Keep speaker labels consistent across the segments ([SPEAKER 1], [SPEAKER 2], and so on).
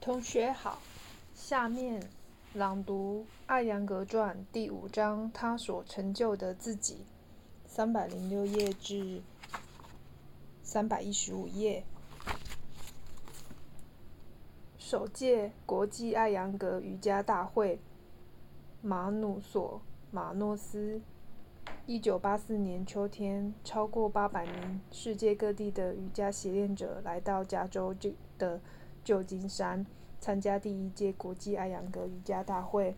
[SPEAKER 1] 同学好，下面朗读《艾扬格传》第五章，他所成就的自己，三百零六页至三百一十五页。首届国际艾扬格瑜伽大会，马努索马诺斯，一九八四年秋天，超过八百名世界各地的瑜伽习练者来到加州的。旧金山参加第一届国际艾扬格瑜伽大会，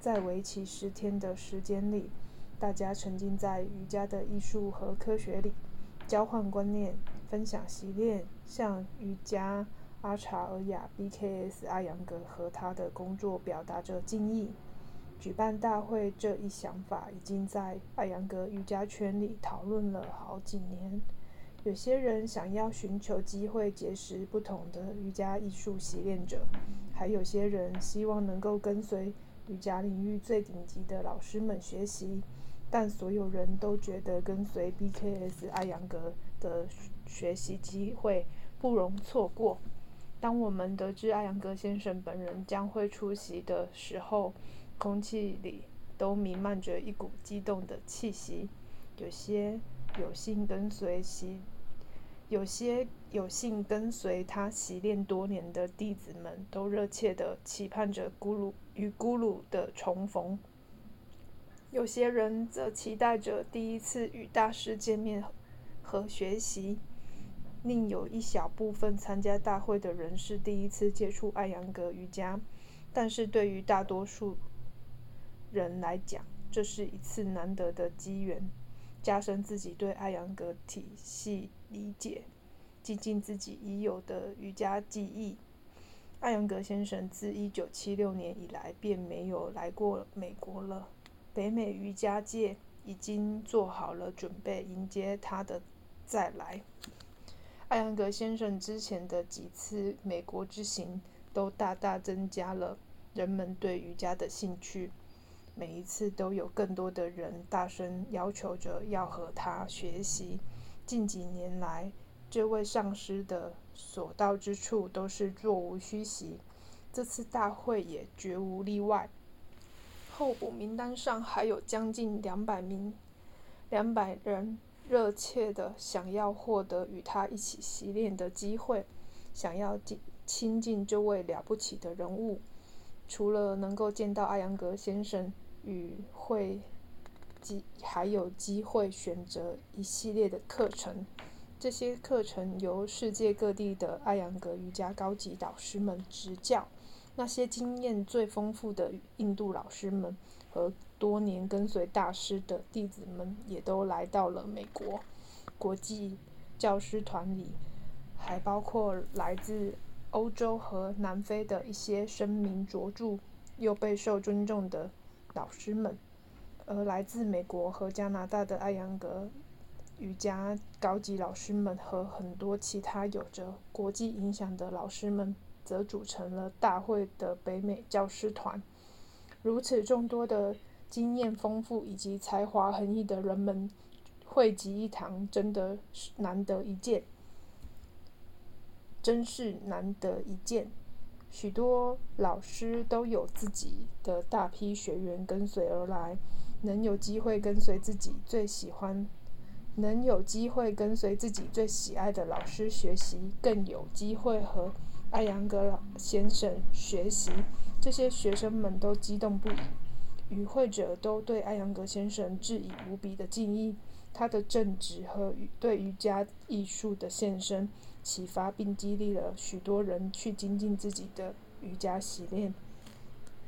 [SPEAKER 1] 在为期十天的时间里，大家沉浸在瑜伽的艺术和科学里，交换观念，分享习练，向瑜伽阿查尔雅 （B.K.S.） 艾扬格和他的工作表达着敬意。举办大会这一想法已经在艾扬格瑜伽圈里讨论了好几年。有些人想要寻求机会结识不同的瑜伽艺术习练者，还有些人希望能够跟随瑜伽领域最顶级的老师们学习。但所有人都觉得跟随 B.K.S. 艾扬格的学习机会不容错过。当我们得知艾扬格先生本人将会出席的时候，空气里都弥漫着一股激动的气息。有些有幸跟随习。有些有幸跟随他习练多年的弟子们，都热切的期盼着咕噜与咕噜的重逢。有些人则期待着第一次与大师见面和学习。另有一小部分参加大会的人是第一次接触艾扬格瑜伽，但是对于大多数人来讲，这是一次难得的机缘。加深自己对艾扬格体系理解，精进自己已有的瑜伽技艺。艾扬格先生自一九七六年以来便没有来过美国了。北美瑜伽界已经做好了准备迎接他的再来。艾扬格先生之前的几次美国之行都大大增加了人们对瑜伽的兴趣。每一次都有更多的人大声要求着要和他学习。近几年来，这位上师的所到之处都是座无虚席，这次大会也绝无例外。候补名单上还有将近两百名、两百人，热切的想要获得与他一起习练的机会，想要近亲近这位了不起的人物。除了能够见到阿扬格先生。与会机还有机会选择一系列的课程，这些课程由世界各地的艾扬格瑜伽高级导师们执教。那些经验最丰富的印度老师们和多年跟随大师的弟子们也都来到了美国。国际教师团里还包括来自欧洲和南非的一些声名卓著又备受尊重的。老师们，而来自美国和加拿大的艾扬格瑜伽高级老师们和很多其他有着国际影响的老师们，则组成了大会的北美教师团。如此众多的经验丰富以及才华横溢的人们汇集一堂，真的是难得一见，真是难得一见。许多老师都有自己的大批学员跟随而来，能有机会跟随自己最喜欢，能有机会跟随自己最喜爱的老师学习，更有机会和艾扬格老先生学习。这些学生们都激动不已，与会者都对艾扬格先生致以无比的敬意。他的正直和对瑜伽艺术的献身。启发并激励了许多人去精进自己的瑜伽习练。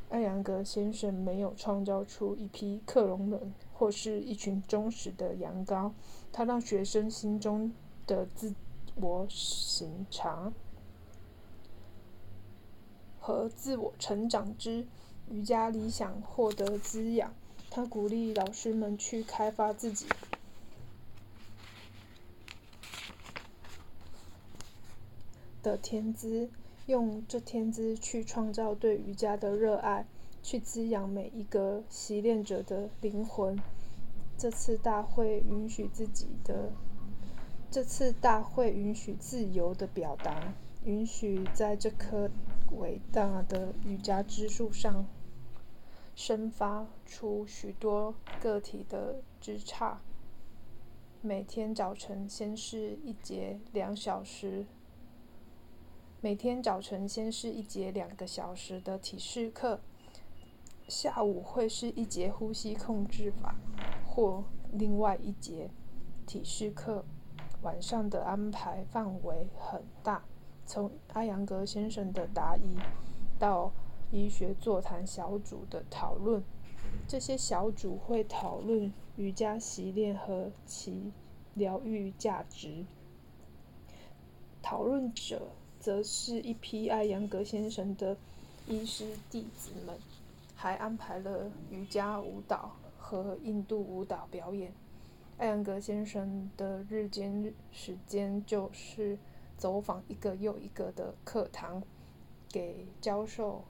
[SPEAKER 1] 艾扬格先生没有创造出一批克隆人或是一群忠实的羊羔，他让学生心中的自我省察和自我成长之瑜伽理想获得滋养。他鼓励老师们去开发自己。的天资，用这天资去创造对瑜伽的热爱，去滋养每一个习练者的灵魂。这次大会允许自己的，这次大会允许自由的表达，允许在这棵伟大的瑜伽之树上生发出许多个体的枝杈。每天早晨先是一节两小时，每天早晨先是一节两个小时的体式课，下午会是一节呼吸控制法或另外一节体式课。晚上的安排范围很大，从阿扬格先生的答疑到医学座谈小组的讨论。这些小组会讨论瑜伽习练和其疗愈价值。讨论者则是一批艾扬格先生的医师弟子们，还安排了瑜伽舞蹈和印度舞蹈表演。艾扬格先生的日间时间就是走访一个又一个的课堂，给教授、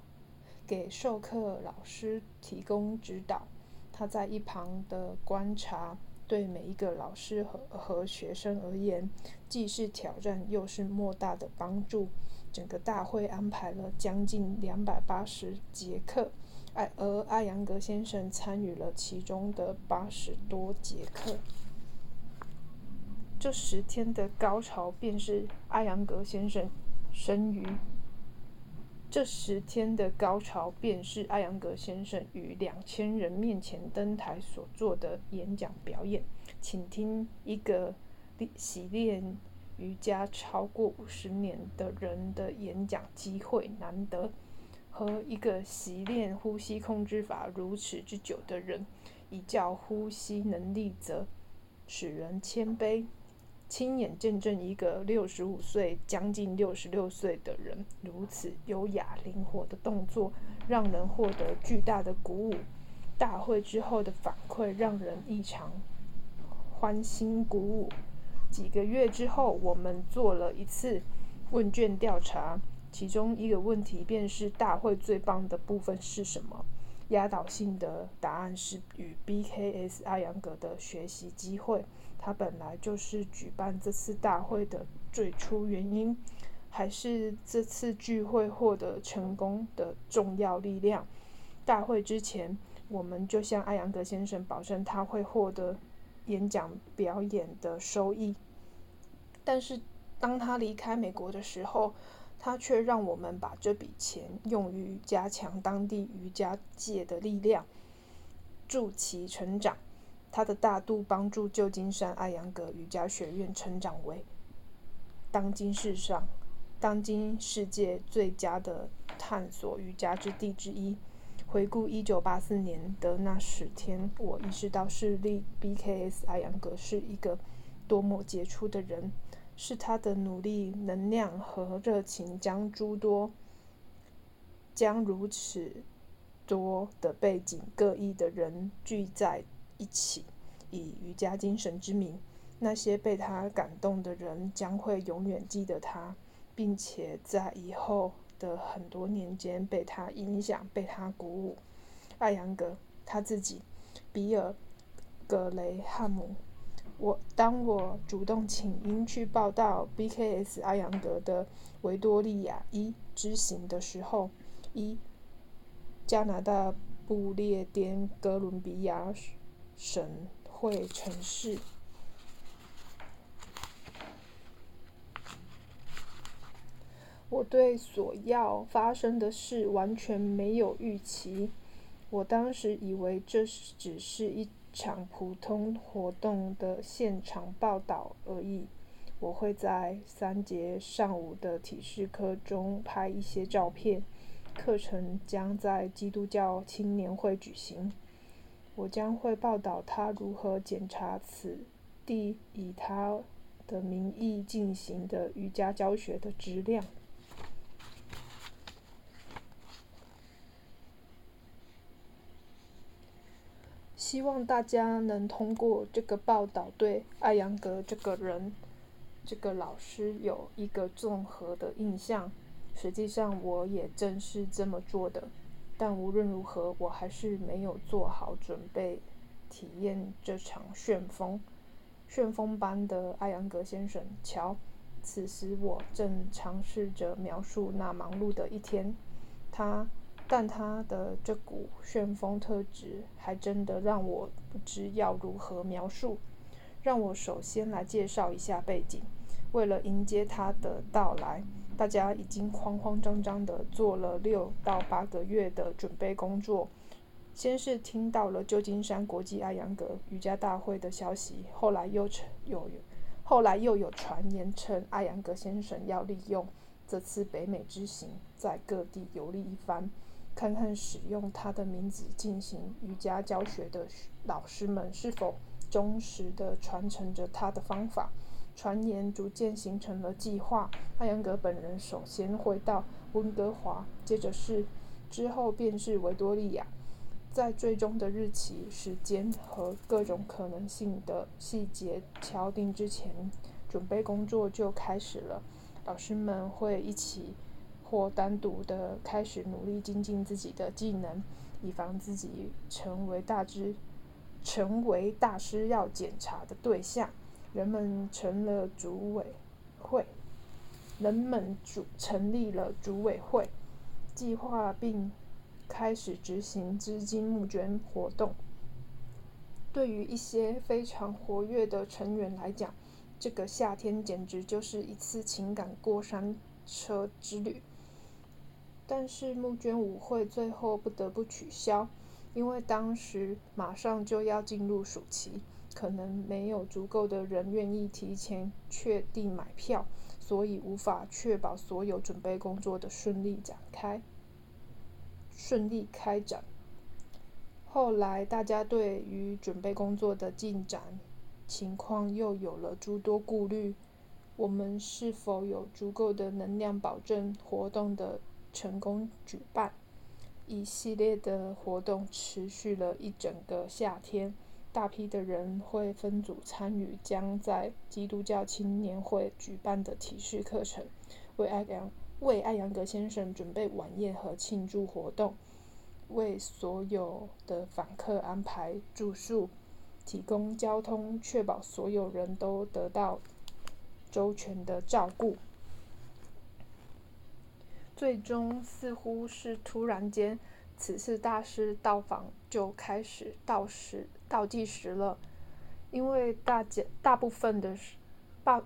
[SPEAKER 1] 给授课老师提供指导。他在一旁的观察，对每一个老师和和学生而言，既是挑战又是莫大的帮助。整个大会安排了将近两百八十节课，艾而阿扬格先生参与了其中的八十多节课。这十天的高潮便是阿扬格先生生于这十天的高潮便是艾扬格先生于两千人面前登台所做的演讲表演。请听一个习练瑜伽超过五十年的人的演讲机会难得，和一个习练呼吸控制法如此之久的人，一较呼吸能力则使人谦卑。亲眼见证一个六十五岁、将近六十六岁的人如此优雅灵活的动作，让人获得巨大的鼓舞。大会之后的反馈让人异常欢欣鼓舞。几个月之后，我们做了一次问卷调查，其中一个问题便是大会最棒的部分是什么？压倒性的答案是与 BKS 阿扬格的学习机会。它本来就是举办这次大会的最初原因，还是这次聚会获得成功的重要力量。大会之前，我们就向艾扬格先生保证他会获得演讲表演的收益。但是当他离开美国的时候，他却让我们把这笔钱用于加强当地瑜伽界的力量，助其成长。他的大度帮助旧金山艾扬格瑜伽学院成长为当今世上、当今世界最佳的探索瑜伽之地之一。回顾一九八四年的那十天，我意识到是立 BKS 艾扬格是一个多么杰出的人。是他的努力、能量和热情，将诸多、将如此多的背景各异的人聚在一起，以瑜伽精神之名。那些被他感动的人将会永远记得他，并且在以后的很多年间被他影响、被他鼓舞。艾扬格他自己，比尔·格雷汉姆。我当我主动请缨去报道 BKS 阿扬格的维多利亚一之行的时候，一加拿大不列颠哥伦比亚省会城市，我对所要发生的事完全没有预期。我当时以为这只是一。场普通活动的现场报道而已。我会在三节上午的体式课中拍一些照片。课程将在基督教青年会举行。我将会报道他如何检查此地以他的名义进行的瑜伽教学的质量。希望大家能通过这个报道对艾扬格这个人、这个老师有一个综合的印象。实际上，我也正是这么做的。但无论如何，我还是没有做好准备体验这场旋风、旋风般的艾扬格先生。瞧，此时我正尝试着描述那忙碌的一天，他，但他的这股旋风特质还真的让我不知要如何描述。让我首先来介绍一下背景。为了迎接他的到来，大家已经慌慌张张的做了六到八个月的准备工作。先是听到了旧金山国际艾扬格瑜伽大会的消息，后来又成有，后来又有传言称艾扬格先生要利用这次北美之行，在各地游历一番，看看使用他的名字进行瑜伽教学的老师们是否。忠实地传承着他的方法，传言逐渐形成了计划。艾扬格本人首先会到温哥华，接着是，之后便是维多利亚。在最终的日期、时间和各种可能性的细节敲定之前，准备工作就开始了。老师们会一起或单独的开始努力精进自己的技能，以防自己成为大师。成为大师要检查的对象，人们成了组委会，人们组成立了组委会，计划并开始执行资金募捐活动。对于一些非常活跃的成员来讲，这个夏天简直就是一次情感过山车之旅。但是募捐舞会最后不得不取消。因为当时马上就要进入暑期，可能没有足够的人愿意提前确定买票，所以无法确保所有准备工作的顺利展开、顺利开展。后来，大家对于准备工作的进展情况又有了诸多顾虑：我们是否有足够的能量保证活动的成功举办？一系列的活动持续了一整个夏天，大批的人会分组参与将在基督教青年会举办的体式课程，为艾扬为艾扬格先生准备晚宴和庆祝活动，为所有的访客安排住宿，提供交通，确保所有人都得到周全的照顾。最终似乎是突然间，此次大师到访就开始倒时倒计时了，因为大家大部分的事，大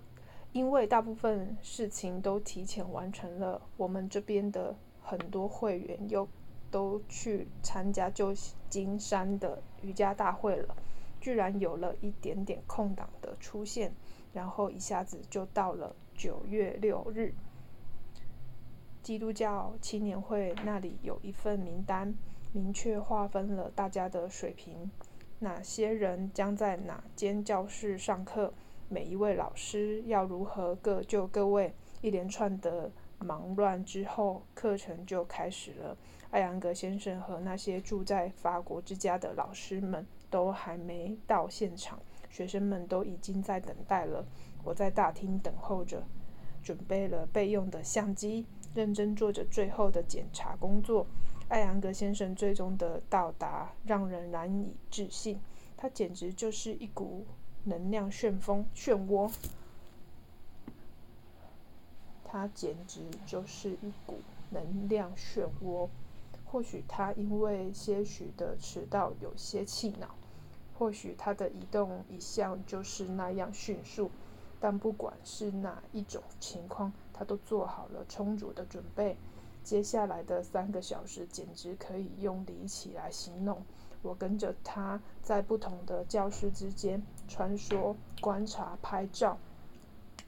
[SPEAKER 1] 因为大部分事情都提前完成了，我们这边的很多会员又都去参加旧金山的瑜伽大会了，居然有了一点点空档的出现，然后一下子就到了九月六日。基督教青年会那里有一份名单，明确划分了大家的水平，哪些人将在哪间教室上课，每一位老师要如何各就各位。一连串的忙乱之后，课程就开始了。艾扬格先生和那些住在法国之家的老师们都还没到现场，学生们都已经在等待了。我在大厅等候着，准备了备用的相机。认真做着最后的检查工作，艾扬格先生最终的到达让人难以置信。他简直就是一股能量旋风漩涡，他简直就是一股能量漩涡。或许他因为些许的迟到有些气恼，或许他的移动一向就是那样迅速。但不管是哪一种情况，他都做好了充足的准备。接下来的三个小时简直可以用离奇来形容。我跟着他在不同的教室之间穿梭、观察、拍照，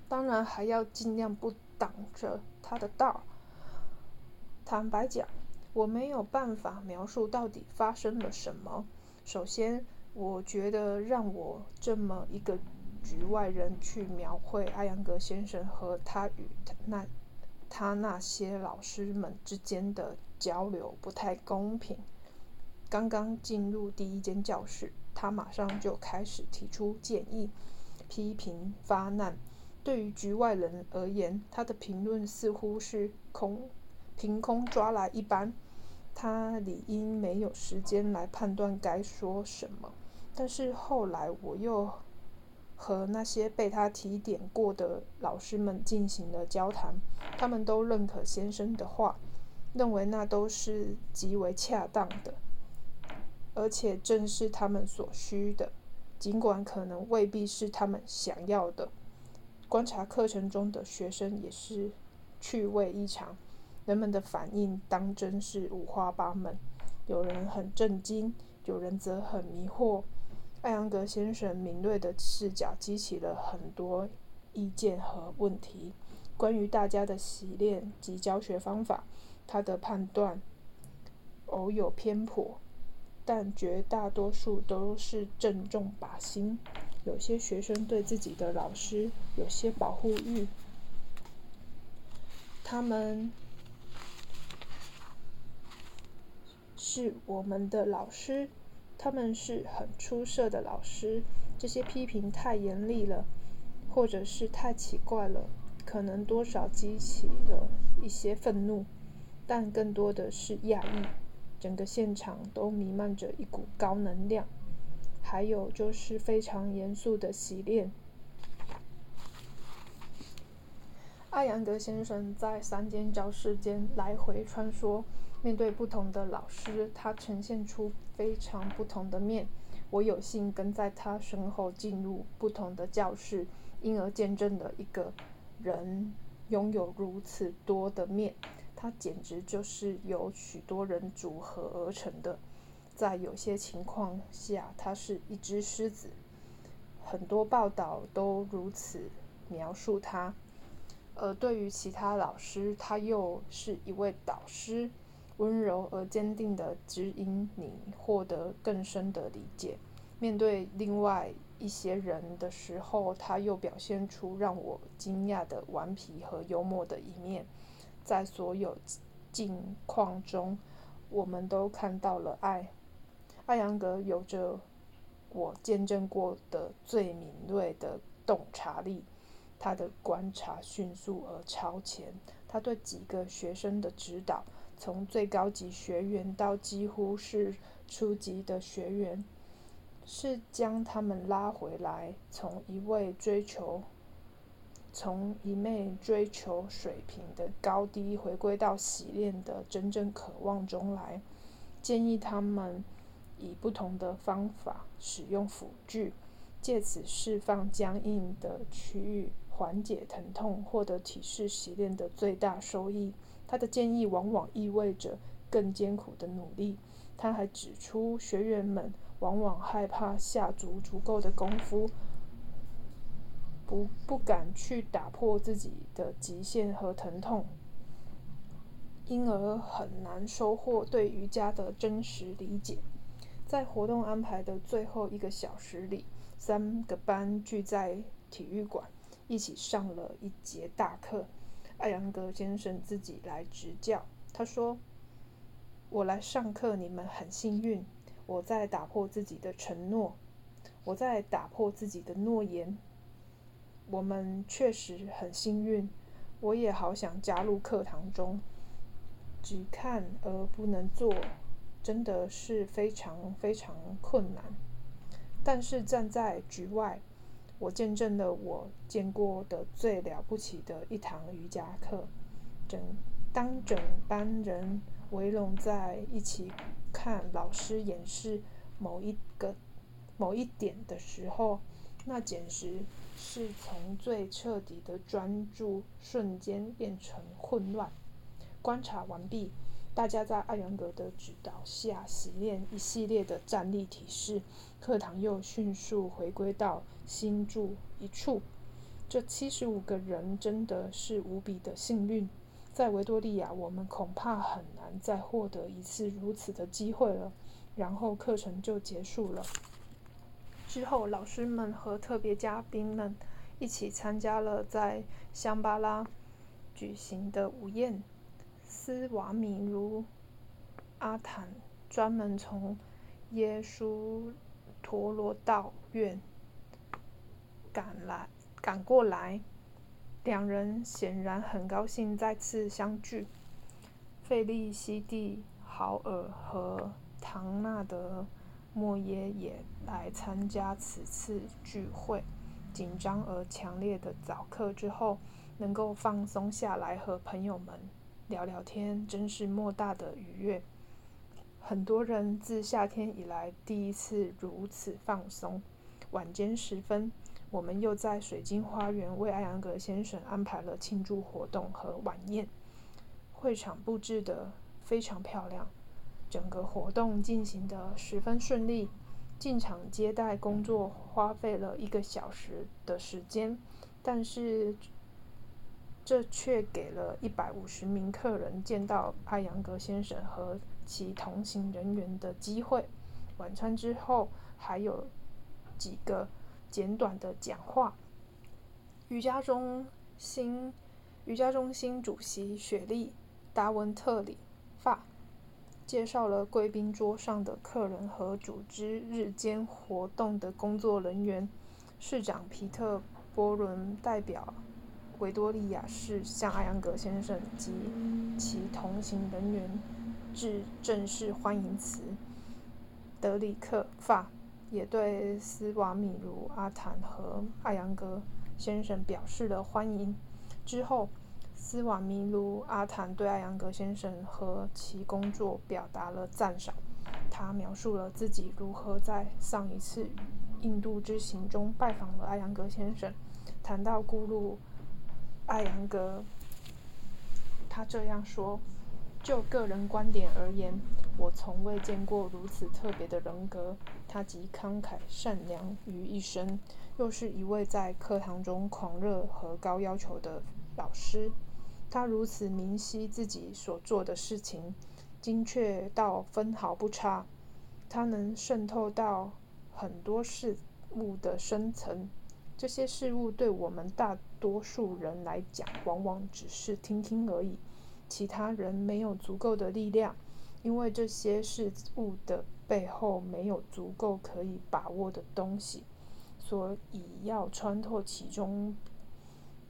[SPEAKER 1] 当然还要尽量不挡着他的道。坦白讲，我没有办法描述到底发生了什么。首先，我觉得让我这么一个。局外人去描绘艾扬格先生和他与那他那些老师们之间的交流不太公平。刚刚进入第一间教室，他马上就开始提出建议、批评、发难。对于局外人而言，他的评论似乎是空凭空抓来一般，他理应没有时间来判断该说什么。但是后来我又。和那些被他提点过的老师们进行了交谈，他们都认可先生的话，认为那都是极为恰当的，而且正是他们所需的，尽管可能未必是他们想要的。观察课程中的学生也是趣味异常，人们的反应当真是五花八门，有人很震惊，有人则很迷惑。艾扬格先生敏锐的视角激起了很多意见和问题。关于大家的习练及教学方法，他的判断偶有偏颇，但绝大多数都是正中靶心。有些学生对自己的老师有些保护欲，他们是我们的老师。他们是很出色的老师，这些批评太严厉了，或者是太奇怪了，可能多少激起了一些愤怒，但更多的是讶异。整个现场都弥漫着一股高能量，还有就是非常严肃的洗练。阿扬格先生在三间教室间来回穿梭。面对不同的老师，他呈现出非常不同的面。我有幸跟在他身后进入不同的教室，因而见证了一个人拥有如此多的面。他简直就是由许多人组合而成的。在有些情况下，他是一只狮子。很多报道都如此描述他。而对于其他老师，他又是一位导师。温柔而坚定的指引你获得更深的理解。面对另外一些人的时候，他又表现出让我惊讶的顽皮和幽默的一面。在所有境况中，我们都看到了爱。艾扬格有着我见证过的最敏锐的洞察力，他的观察迅速而超前。他对几个学生的指导。从最高级学员到几乎是初级的学员，是将他们拉回来，从一位追求，从一昧追求水平的高低，回归到洗练的真正渴望中来。建议他们以不同的方法使用辅具，借此释放僵硬的区域，缓解疼痛，获得体式洗练的最大收益。他的建议往往意味着更艰苦的努力。他还指出，学员们往往害怕下足足够的功夫，不不敢去打破自己的极限和疼痛，因而很难收获对瑜伽的真实理解。在活动安排的最后一个小时里，三个班聚在体育馆，一起上了一节大课。艾扬格先生自己来执教。他说：“我来上课，你们很幸运。我在打破自己的承诺，我在打破自己的诺言。我们确实很幸运。我也好想加入课堂中，只看而不能做，真的是非常非常困难。但是站在局外。”我见证了我见过的最了不起的一堂瑜伽课。整当整班人围拢在一起看老师演示某一个某一点的时候，那简直是从最彻底的专注瞬间变成混乱。观察完毕。大家在艾扬格的指导下习练一系列的站立体式，课堂又迅速回归到心住一处。这七十五个人真的是无比的幸运，在维多利亚，我们恐怕很难再获得一次如此的机会了。然后课程就结束了。之后，老师们和特别嘉宾们一起参加了在香巴拉举行的午宴。斯瓦米卢阿坦专门从耶稣陀罗道院赶来赶过来，两人显然很高兴再次相聚。费利西蒂豪尔和唐纳德莫耶也来参加此次聚会。紧张而强烈的早课之后，能够放松下来和朋友们聊聊天，真是莫大的愉悦。很多人自夏天以来第一次如此放松。晚间时分，我们又在水晶花园为艾扬格先生安排了庆祝活动和晚宴。会场布置得非常漂亮，整个活动进行得十分顺利。进场接待工作花费了一个小时的时间，但是这却给了一百五十名客人见到艾扬格先生和。其同行人员的机会。晚餐之后还有几个简短的讲话。瑜伽中心瑜伽中心主席雪莉·达文特里发介绍了贵宾桌上的客人和组织日间活动的工作人员。市长皮特·波伦代表维多利亚市向艾扬格先生及其同行人员。致正式欢迎词。德里克·法也对斯瓦米卢阿坦和艾扬格先生表示了欢迎。之后，斯瓦米卢阿坦对艾扬格先生和其工作表达了赞赏。他描述了自己如何在上一次印度之行中拜访了艾扬格先生。谈到咕噜艾扬格，他这样说。就个人观点而言，我从未见过如此特别的人格。他集慷慨善良于一身，又是一位在课堂中狂热和高要求的老师。他如此明晰自己所做的事情，精确到分毫不差。他能渗透到很多事物的深层。这些事物对我们大多数人来讲，往往只是听听而已。其他人没有足够的力量，因为这些事物的背后没有足够可以把握的东西，所以要穿透其中，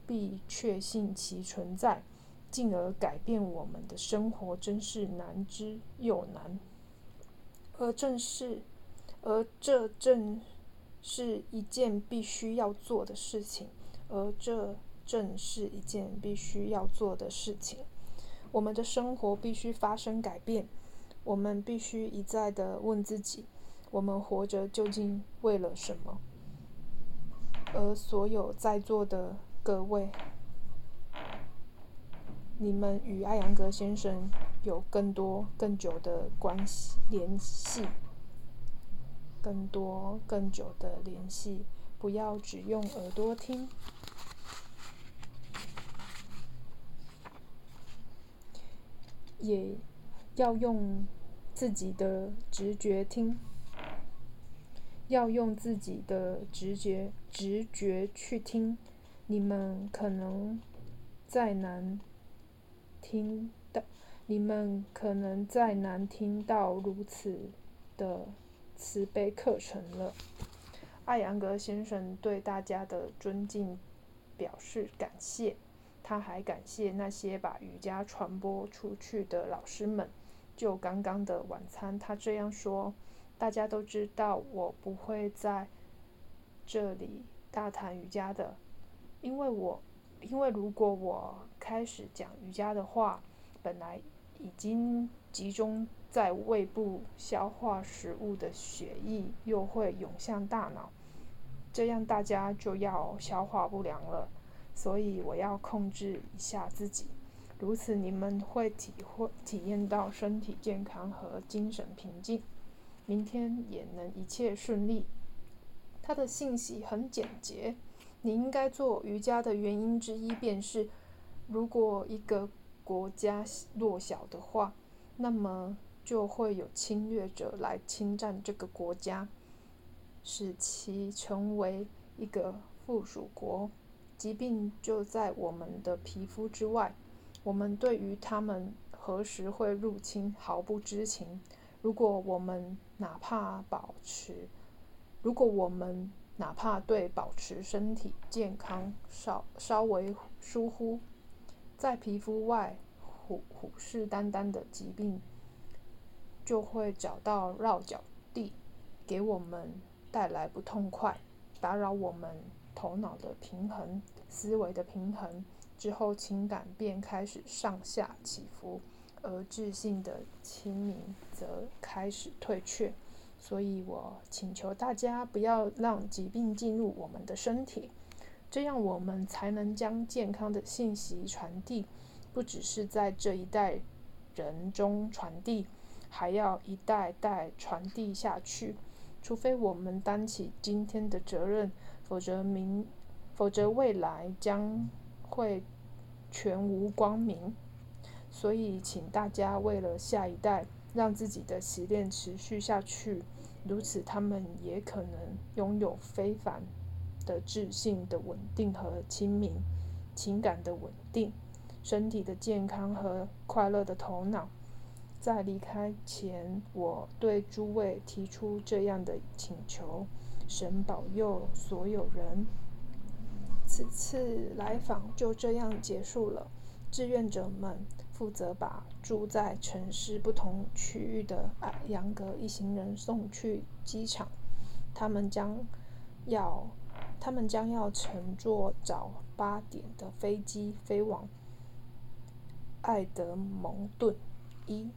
[SPEAKER 1] 必确信其存在，进而改变我们的生活，真是难之又难。而正是，而这正是一件必须要做的事情，而这正是一件必须要做的事情。我们的生活必须发生改变，我们必须一再的问自己：我们活着究竟为了什么？而所有在座的各位，你们与艾扬格先生有更多更久的关系联系，更多更久的联系，不要只用耳朵听。也要用自己的直觉听，要用自己的直觉直觉去听。你们可能再难听到，你们可能再难听到如此的慈悲课程了。艾扬格先生对大家的尊敬表示感谢。他还感谢那些把瑜伽传播出去的老师们。就刚刚的晚餐，他这样说：“大家都知道我不会在这里大谈瑜伽的，因为我因为如果我开始讲瑜伽的话，本来已经集中在胃部消化食物的血液又会涌向大脑，这样大家就要消化不良了。”所以我要控制一下自己，如此你们会体会体验到身体健康和精神平静，明天也能一切顺利。他的信息很简洁，你应该做瑜伽的原因之一便是，如果一个国家弱小的话，那么就会有侵略者来侵占这个国家，使其成为一个附属国。疾病就在我们的皮肤之外，我们对于他们何时会入侵毫不知情。如果我们哪怕保持，如果我们哪怕对保持身体健康稍稍微疏忽，在皮肤外虎虎视眈眈的疾病，就会找到绕脚地，给我们带来不痛快，打扰我们。头脑的平衡、思维的平衡之后，情感便开始上下起伏，而自信的清明则开始退却。所以我请求大家不要让疾病进入我们的身体，这样我们才能将健康的信息传递，不只是在这一代人中传递，还要一代代传递下去。除非我们担起今天的责任，否则明，否则未来将会全无光明。所以，请大家为了下一代，让自己的习练持续下去。如此，他们也可能拥有非凡的自信的稳定和清明，情感的稳定，身体的健康和快乐的头脑。在离开前，我对诸位提出这样的请求：神保佑所有人。此次来访就这样结束了。志愿者们负责把住在城市不同区域的艾扬格一行人送去机场。他们将要，他们将要乘坐早八点的飞机飞往艾德蒙顿一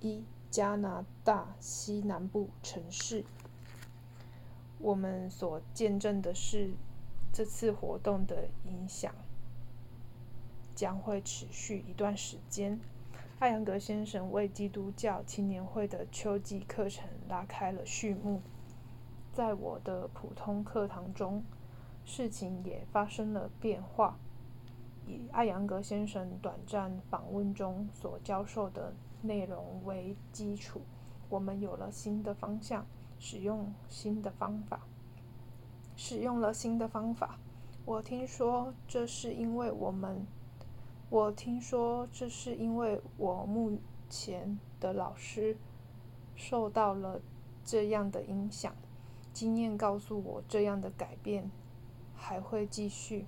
[SPEAKER 1] 一加拿大西南部城市。我们所见证的是这次活动的影响。将会持续一段时间。艾扬格先生为基督教青年会的秋季课程拉开了序幕。在我的普通课堂中，事情也发生了变化。以艾扬格先生短暂访问中所教授的内容为基础，我们有了新的方向，使用新的方法，使用了新的方法。我听说这是因为我们。我听说这是因为我目前的老师受到了这样的影响。经验告诉我，这样的改变还会继续。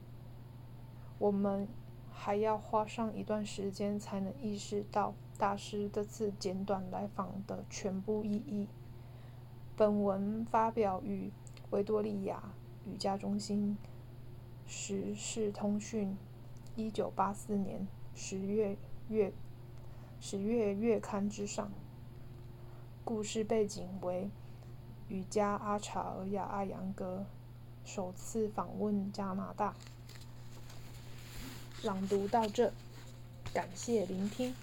[SPEAKER 1] 我们还要花上一段时间才能意识到大师这次简短来访的全部意义。本文发表于维多利亚瑜伽中心时事通讯。一九八四年十月月十月月刊之上。故事背景为瑜伽阿查尔雅阿扬格首次访问加拿大。朗读到这，感谢聆听。